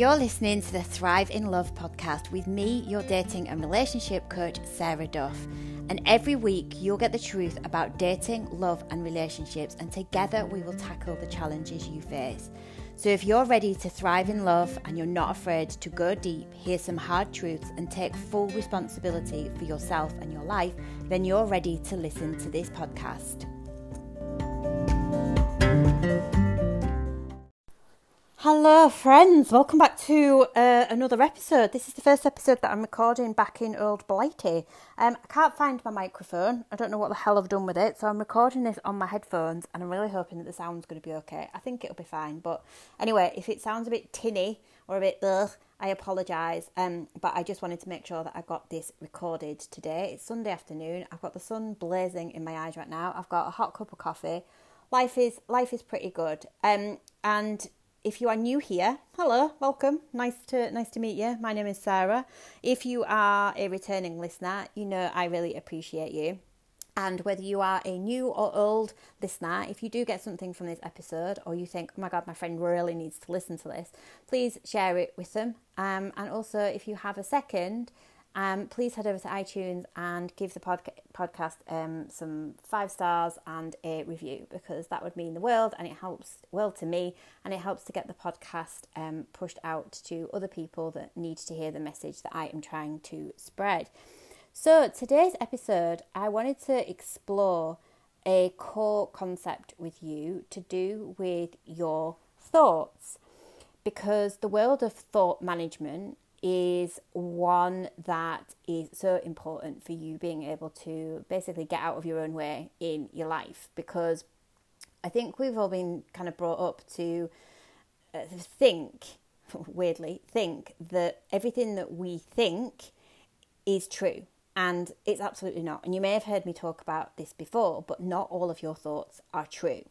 You're listening to the Thrive in Love podcast with me, your dating and relationship coach, Sarah Duff. And every week, you'll get the truth about dating, love, and relationships, and together we will tackle the challenges you face. So, if you're ready to thrive in love and you're not afraid to go deep, hear some hard truths, and take full responsibility for yourself and your life, then you're ready to listen to this podcast. Hello, friends. Welcome back to uh, another episode. This is the first episode that I'm recording back in Old Blighty. Um, I can't find my microphone. I don't know what the hell I've done with it, so I'm recording this on my headphones, and I'm really hoping that the sound's going to be okay. I think it'll be fine, but anyway, if it sounds a bit tinny or a bit ugh, I apologise. Um, but I just wanted to make sure that I got this recorded today. It's Sunday afternoon. I've got the sun blazing in my eyes right now. I've got a hot cup of coffee. Life is life is pretty good. Um, and if you are new here, hello, welcome. Nice to nice to meet you. My name is Sarah. If you are a returning listener, you know I really appreciate you. And whether you are a new or old listener, if you do get something from this episode or you think, oh my God, my friend really needs to listen to this, please share it with them. Um, and also, if you have a second, um, please head over to iTunes and give the podca- podcast um, some five stars and a review because that would mean the world and it helps well to me and it helps to get the podcast um, pushed out to other people that need to hear the message that I am trying to spread. So, today's episode, I wanted to explore a core concept with you to do with your thoughts because the world of thought management is one that is so important for you being able to basically get out of your own way in your life because I think we've all been kind of brought up to uh, think, weirdly, think that everything that we think is true. And it's absolutely not. And you may have heard me talk about this before, but not all of your thoughts are true.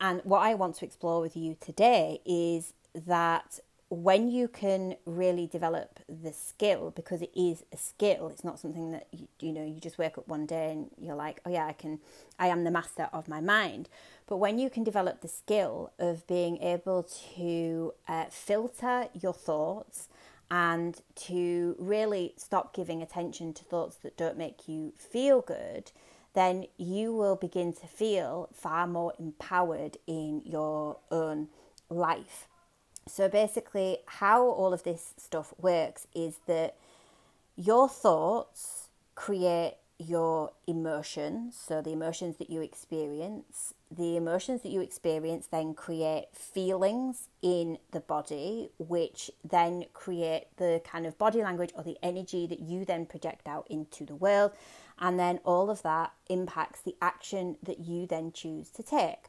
And what I want to explore with you today is that when you can really develop the skill because it is a skill it's not something that you, you know you just wake up one day and you're like oh yeah i can i am the master of my mind. But when you can develop the skill of being able to uh, filter your thoughts and to really stop giving attention to thoughts that don't make you feel good then you will begin to feel far more empowered in your own life so basically, how all of this stuff works is that your thoughts create your emotions, so the emotions that you experience. The emotions that you experience then create feelings in the body, which then create the kind of body language or the energy that you then project out into the world. And then all of that impacts the action that you then choose to take.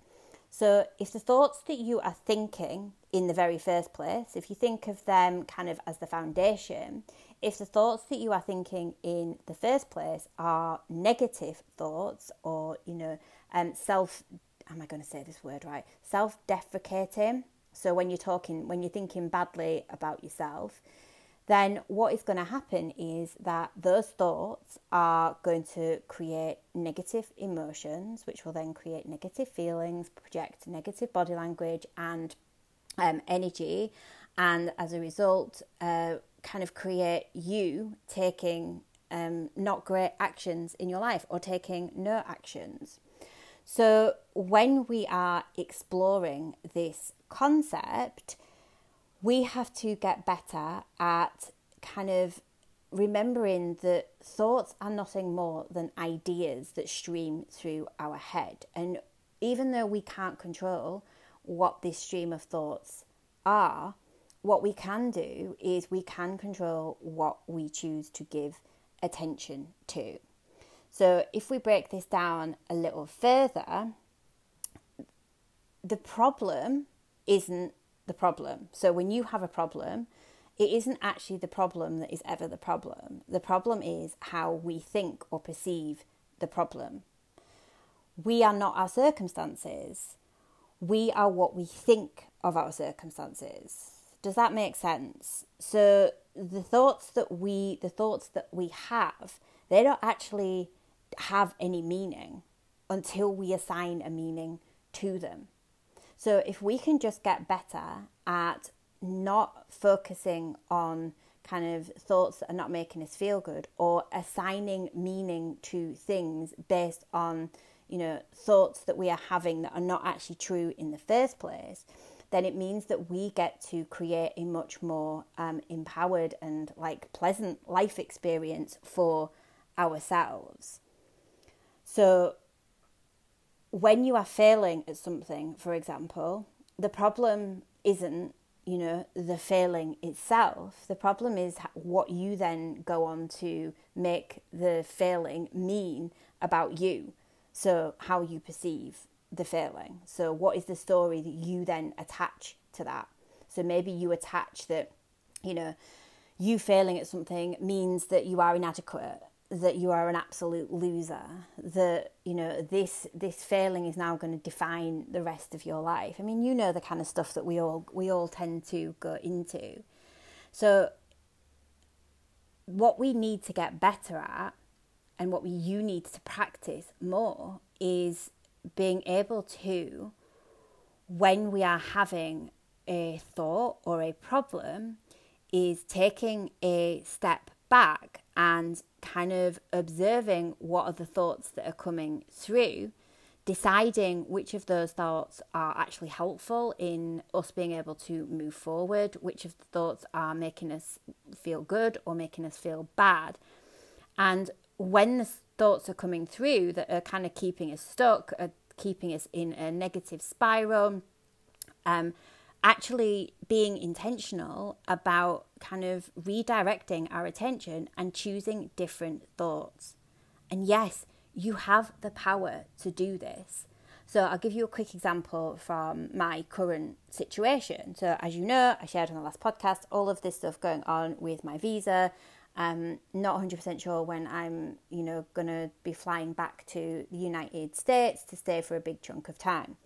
So, if the thoughts that you are thinking in the very first place, if you think of them kind of as the foundation, if the thoughts that you are thinking in the first place are negative thoughts or, you know, um, self, am I going to say this word right? Self deprecating. So, when you're talking, when you're thinking badly about yourself, then what is going to happen is that those thoughts are going to create negative emotions, which will then create negative feelings, project negative body language and um, energy, and as a result, uh, kind of create you taking um, not great actions in your life or taking no actions. So, when we are exploring this concept, we have to get better at kind of remembering that thoughts are nothing more than ideas that stream through our head. And even though we can't control what this stream of thoughts are, what we can do is we can control what we choose to give attention to. So, if we break this down a little further, the problem isn't the problem. So when you have a problem, it isn't actually the problem that is ever the problem. The problem is how we think or perceive the problem. We are not our circumstances. We are what we think of our circumstances. Does that make sense? So the thoughts that we the thoughts that we have, they don't actually have any meaning until we assign a meaning to them. So if we can just get better at not focusing on kind of thoughts that are not making us feel good or assigning meaning to things based on you know thoughts that we are having that are not actually true in the first place then it means that we get to create a much more um, empowered and like pleasant life experience for ourselves so when you are failing at something for example the problem isn't you know, the failing itself. The problem is what you then go on to make the failing mean about you. So, how you perceive the failing. So, what is the story that you then attach to that? So, maybe you attach that, you know, you failing at something means that you are inadequate that you are an absolute loser that you know this this failing is now going to define the rest of your life i mean you know the kind of stuff that we all we all tend to go into so what we need to get better at and what we, you need to practice more is being able to when we are having a thought or a problem is taking a step back and kind of observing what are the thoughts that are coming through, deciding which of those thoughts are actually helpful in us being able to move forward, which of the thoughts are making us feel good or making us feel bad. And when the thoughts are coming through that are kind of keeping us stuck, are keeping us in a negative spiral, um, actually being intentional about kind of redirecting our attention and choosing different thoughts. And yes, you have the power to do this. So I'll give you a quick example from my current situation. So as you know, I shared on the last podcast all of this stuff going on with my visa. I'm not 100% sure when I'm, you know, going to be flying back to the United States to stay for a big chunk of time.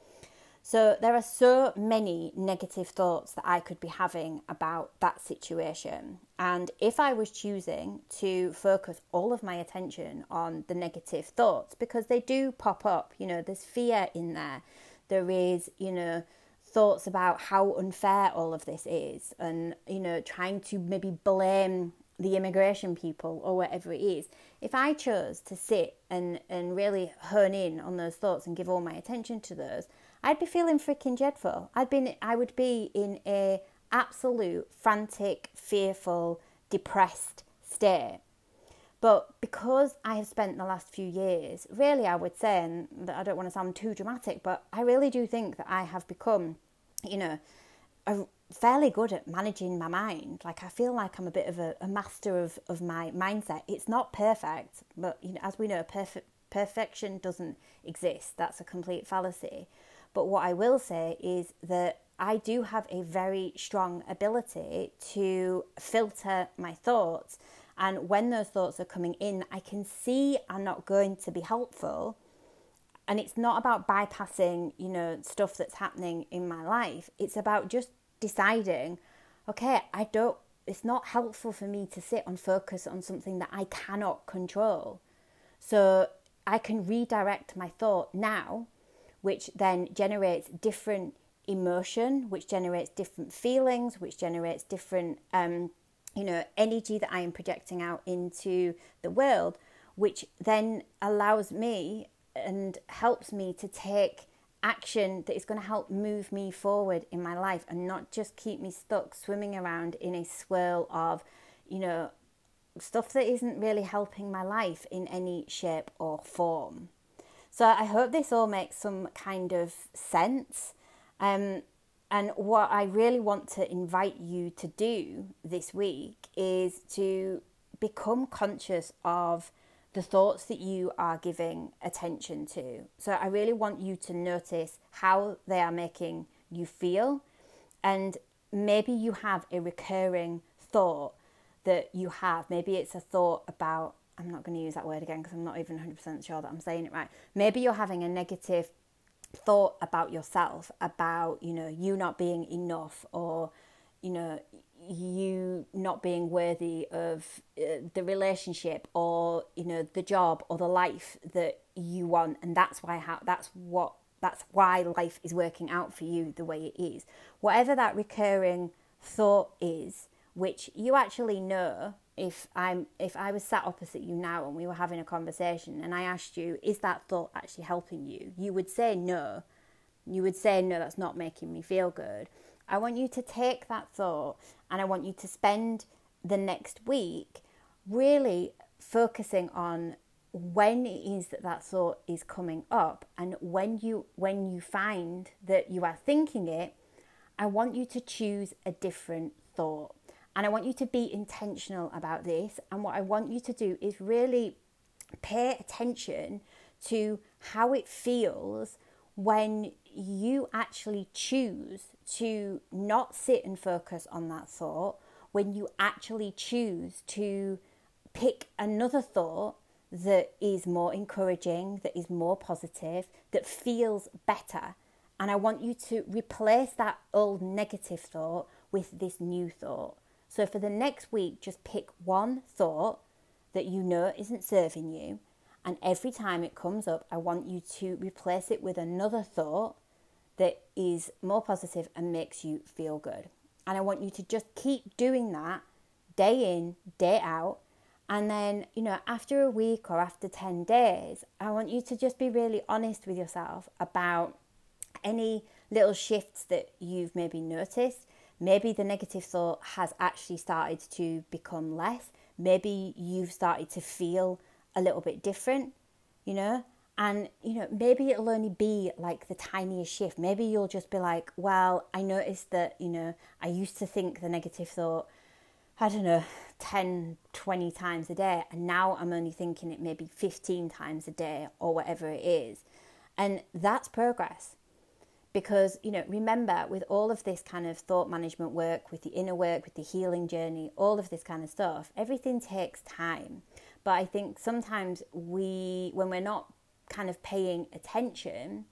So there are so many negative thoughts that I could be having about that situation. And if I was choosing to focus all of my attention on the negative thoughts, because they do pop up, you know, there's fear in there. There is, you know, thoughts about how unfair all of this is and, you know, trying to maybe blame the immigration people or whatever it is. If I chose to sit and, and really hone in on those thoughts and give all my attention to those, I'd be feeling freaking dreadful. I'd been, I would be in a absolute frantic, fearful, depressed state. But because I have spent the last few years, really, I would say, and I don't want to sound too dramatic, but I really do think that I have become, you know, a, fairly good at managing my mind. Like I feel like I'm a bit of a, a master of, of my mindset. It's not perfect, but you know, as we know, perfect perfection doesn't exist. That's a complete fallacy. But what I will say is that I do have a very strong ability to filter my thoughts. And when those thoughts are coming in, I can see are not going to be helpful. And it's not about bypassing, you know, stuff that's happening in my life. It's about just deciding, okay, I don't, it's not helpful for me to sit and focus on something that I cannot control. So I can redirect my thought now which then generates different emotion, which generates different feelings, which generates different, um, you know, energy that I am projecting out into the world, which then allows me and helps me to take action that is going to help move me forward in my life and not just keep me stuck swimming around in a swirl of, you know, stuff that isn't really helping my life in any shape or form. So I hope this all makes some kind of sense. Um, and what I really want to invite you to do this week is to become conscious of the thoughts that you are giving attention to. So I really want you to notice how they are making you feel. And maybe you have a recurring thought that you have. Maybe it's a thought about I'm not going to use that word again because I'm not even 100% sure that I'm saying it right. Maybe you're having a negative thought about yourself, about, you know, you not being enough or, you know, you not being worthy of uh, the relationship or, you know, the job or the life that you want. And that's why, how, that's what, that's why life is working out for you the way it is. Whatever that recurring thought is, which you actually know if I'm if I was sat opposite you now and we were having a conversation and I asked you, is that thought actually helping you? You would say no. You would say no, that's not making me feel good. I want you to take that thought and I want you to spend the next week really focusing on when it is that that thought is coming up and when you when you find that you are thinking it i want you to choose a different thought. And i want you to be intentional about this. And what i want you to do is really pay attention to how it feels when you actually choose to not sit and focus on that thought when you actually choose to pick another thought that is more encouraging, that is more positive, that feels better. And I want you to replace that old negative thought with this new thought. So for the next week, just pick one thought that you know isn't serving you. And every time it comes up, I want you to replace it with another thought is more positive and makes you feel good. And I want you to just keep doing that day in, day out and then, you know, after a week or after 10 days, I want you to just be really honest with yourself about any little shifts that you've maybe noticed. Maybe the negative thought has actually started to become less. Maybe you've started to feel a little bit different, you know? And, you know, maybe it'll only be like the tiniest shift. Maybe you'll just be like, well, I noticed that, you know, I used to think the negative thought I don't know, 10, 20 times a day. And now I'm only thinking it maybe 15 times a day or whatever it is. And that's progress. Because, you know, remember, with all of this kind of thought management work, with the inner work, with the healing journey, all of this kind of stuff, everything takes time. But I think sometimes we, when we're not kind of paying attention,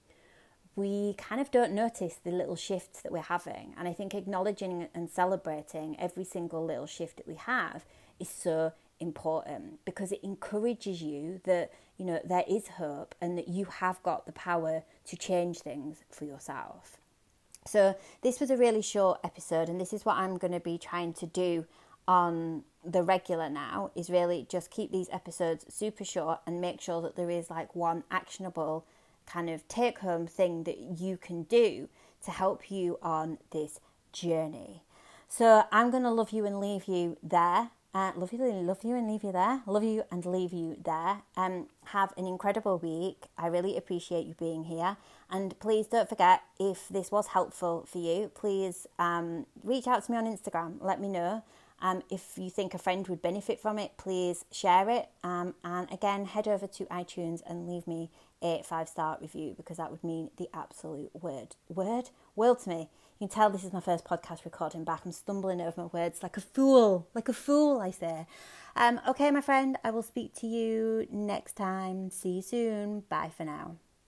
we kind of don't notice the little shifts that we're having. And I think acknowledging and celebrating every single little shift that we have is so important because it encourages you that you know there is hope and that you have got the power to change things for yourself. So this was a really short episode and this is what I'm going to be trying to do on the regular now is really just keep these episodes super short and make sure that there is like one actionable kind of take home thing that you can do to help you on this journey. So I'm going to love you and leave you there. Uh, love you, love you and leave you there. Love you and leave you there. Um, have an incredible week. I really appreciate you being here. And please don't forget if this was helpful for you, please um, reach out to me on Instagram. Let me know. Um, if you think a friend would benefit from it, please share it. Um, and again, head over to iTunes and leave me a five star review because that would mean the absolute word, word, world to me. You can tell this is my first podcast recording back. I'm stumbling over my words like a fool, like a fool, I say. Um, okay, my friend, I will speak to you next time. See you soon. Bye for now.